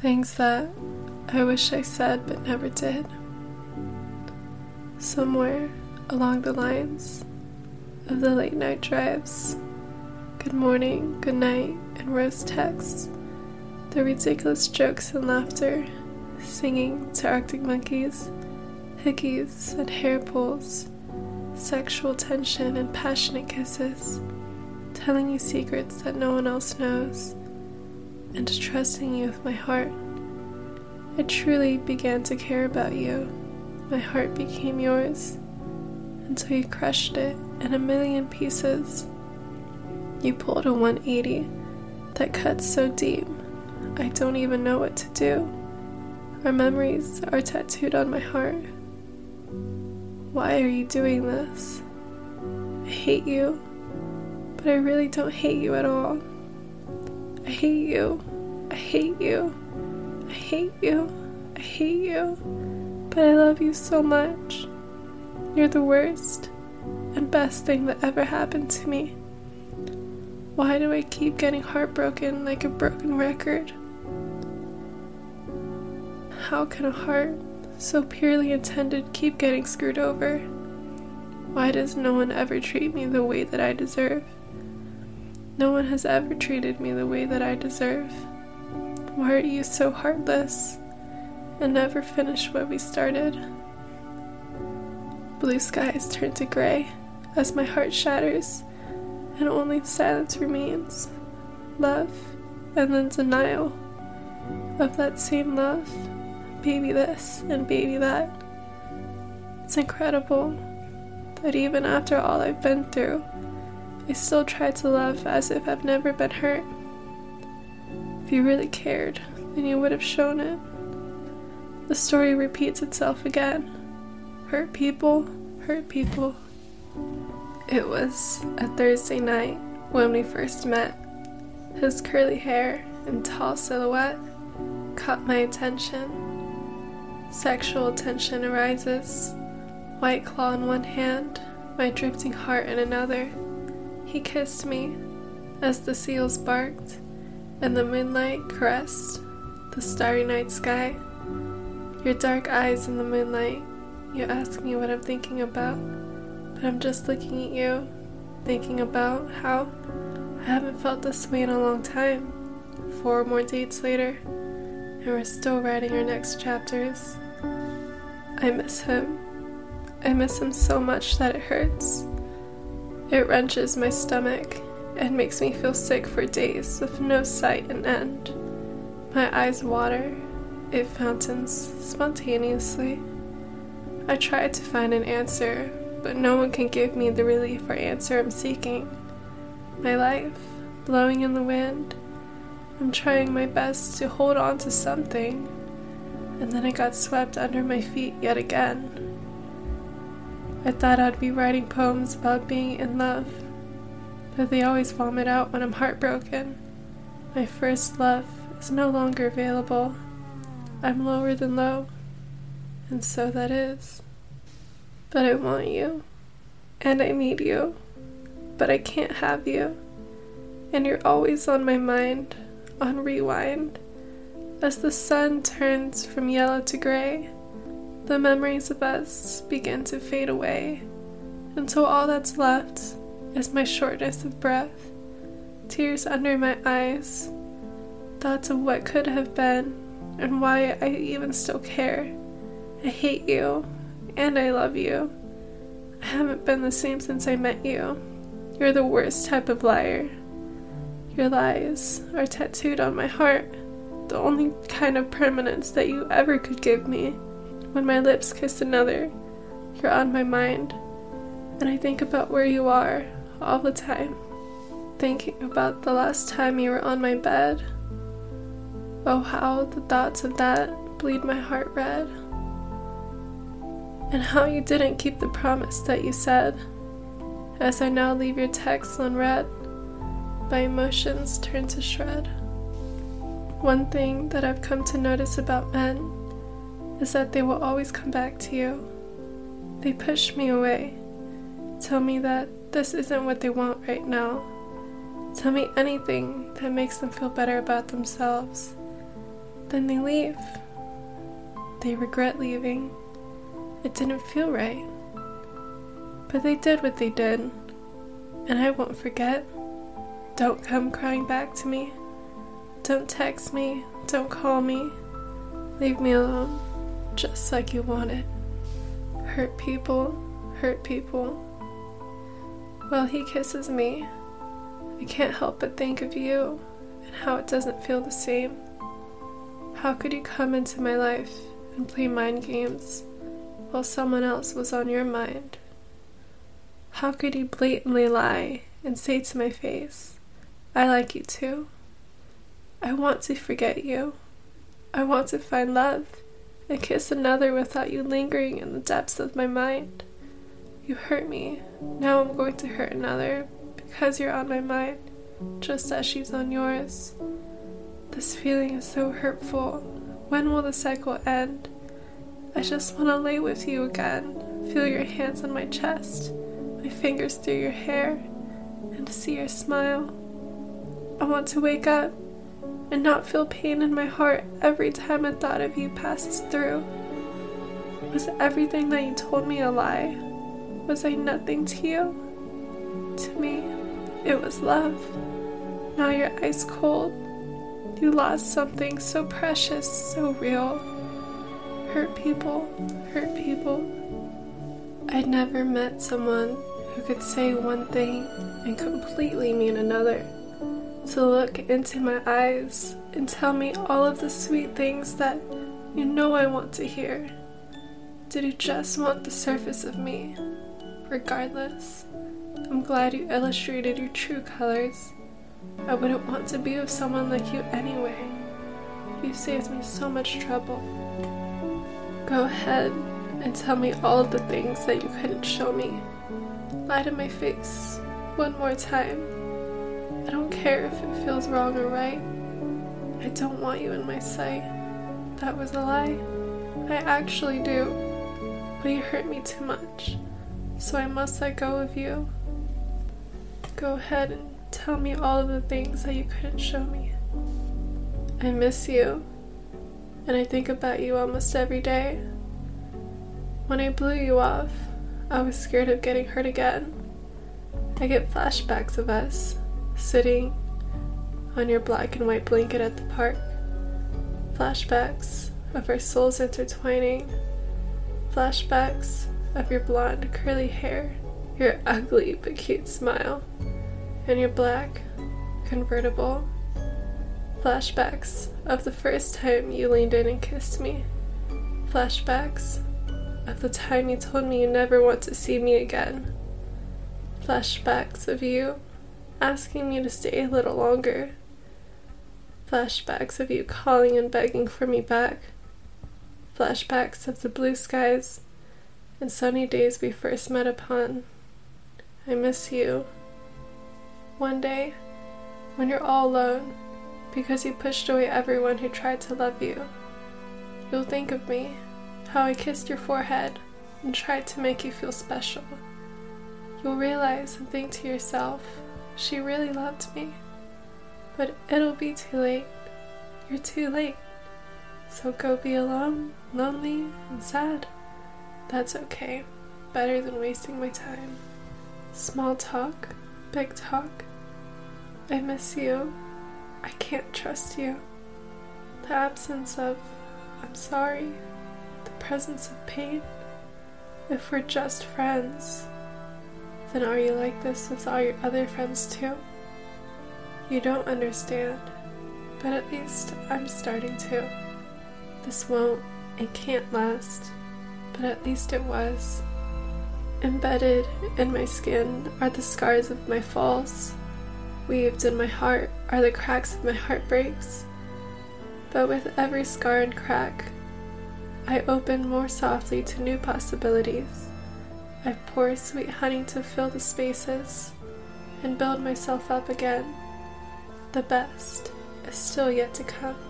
Things that I wish I said but never did. Somewhere along the lines of the late night drives, good morning, good night, and rose texts, the ridiculous jokes and laughter, singing to Arctic monkeys, hickeys, and hair pulls, sexual tension and passionate kisses, telling you secrets that no one else knows, and trusting you with my heart. I truly began to care about you. My heart became yours until you crushed it in a million pieces. You pulled a 180 that cuts so deep, I don't even know what to do. Our memories are tattooed on my heart. Why are you doing this? I hate you, but I really don't hate you at all. I hate you. I hate you. I hate you. I hate you. But I love you so much. You're the worst and best thing that ever happened to me. Why do I keep getting heartbroken like a broken record? How can a heart so purely intended keep getting screwed over? Why does no one ever treat me the way that I deserve? No one has ever treated me the way that I deserve. Why are you so heartless and never finish what we started? Blue skies turn to gray as my heart shatters, and only silence remains love and then denial of that same love, baby this and baby that. It's incredible that even after all I've been through, I still try to love as if I've never been hurt. If you really cared, then you would have shown it. The story repeats itself again hurt people, hurt people. It was a Thursday night when we first met. His curly hair and tall silhouette caught my attention. Sexual tension arises. White claw in one hand, my drifting heart in another. He kissed me as the seals barked and the moonlight caressed the starry night sky. Your dark eyes in the moonlight you ask me what I'm thinking about, but I'm just looking at you, thinking about how I haven't felt this way in a long time. Four more dates later, and we're still writing our next chapters. I miss him. I miss him so much that it hurts. It wrenches my stomach and makes me feel sick for days with no sight and end. My eyes water, it fountains spontaneously. I try to find an answer, but no one can give me the relief or answer I'm seeking. My life, blowing in the wind, I'm trying my best to hold on to something, and then it got swept under my feet yet again. I thought I'd be writing poems about being in love, but they always vomit out when I'm heartbroken. My first love is no longer available. I'm lower than low and so that is. But I want you, and I need you, but I can't have you, and you're always on my mind, on rewind. As the sun turns from yellow to gray, the memories of us begin to fade away until all that's left is my shortness of breath, tears under my eyes, thoughts of what could have been and why I even still care. I hate you, and I love you. I haven't been the same since I met you. You're the worst type of liar. Your lies are tattooed on my heart, the only kind of permanence that you ever could give me. When my lips kiss another, you're on my mind, and I think about where you are all the time. Thinking about the last time you were on my bed. Oh, how the thoughts of that bleed my heart red and how you didn't keep the promise that you said. As I now leave your text unread, my emotions turn to shred. One thing that I've come to notice about men is that they will always come back to you. They push me away, tell me that this isn't what they want right now, tell me anything that makes them feel better about themselves. Then they leave. They regret leaving. It didn't feel right. But they did what they did, and I won't forget. Don't come crying back to me. Don't text me. Don't call me. Leave me alone, just like you wanted. Hurt people, hurt people. While he kisses me, I can't help but think of you and how it doesn't feel the same. How could you come into my life and play mind games while someone else was on your mind? How could you blatantly lie and say to my face, I like you too? I want to forget you. I want to find love and kiss another without you lingering in the depths of my mind. You hurt me. Now I'm going to hurt another because you're on my mind, just as she's on yours. This feeling is so hurtful. When will the cycle end? I just want to lay with you again, feel your hands on my chest, my fingers through your hair, and see your smile. I want to wake up and not feel pain in my heart every time a thought of you passes through. Was everything that you told me a lie? Was I nothing to you? To me, it was love. Now you're ice cold. You lost something so precious, so real. Hurt people, hurt people. I'd never met someone who could say one thing and completely mean another. To look into my eyes and tell me all of the sweet things that you know I want to hear. Did you just want the surface of me? Regardless, I'm glad you illustrated your true colors. I wouldn't want to be with someone like you anyway. You saved me so much trouble. Go ahead and tell me all of the things that you couldn't show me. Lie to my face one more time. I don't care if it feels wrong or right. I don't want you in my sight. That was a lie. I actually do. But you hurt me too much. So I must let go of you. Go ahead and tell me all of the things that you couldn't show me. I miss you, and I think about you almost every day. When I blew you off, I was scared of getting hurt again. I get flashbacks of us sitting on your black and white blanket at the park. Flashbacks of our souls intertwining. Flashbacks of your blonde, curly hair, your ugly but cute smile and your black convertible. Flashbacks of the first time you leaned in and kissed me. Flashbacks of the time you told me you never want to see me again. Flashbacks of you asking me to stay a little longer. Flashbacks of you calling and begging for me back. Flashbacks of the blue skies and sunny days we first met upon. I miss you. One day, when you're all alone because you pushed away everyone who tried to love you, you'll think of me, how I kissed your forehead and tried to make you feel special. You'll realize and think to yourself, she really loved me. But it'll be too late. You're too late. So go be alone, lonely, and sad. That's okay. Better than wasting my time. Small talk, big talk. I miss you. I can't trust you. The absence of I'm sorry, the presence of pain. If we're just friends, then are you like this with all your other friends too? You don't understand, but at least I'm starting to. This won't and can't last, but at least it was. Embedded in my skin are the scars of my falls. Weaved in my heart are the cracks of my heartbreaks. But with every scar and crack, I open more softly to new possibilities. I pour sweet honey to fill the spaces and build myself up again. The best is still yet to come.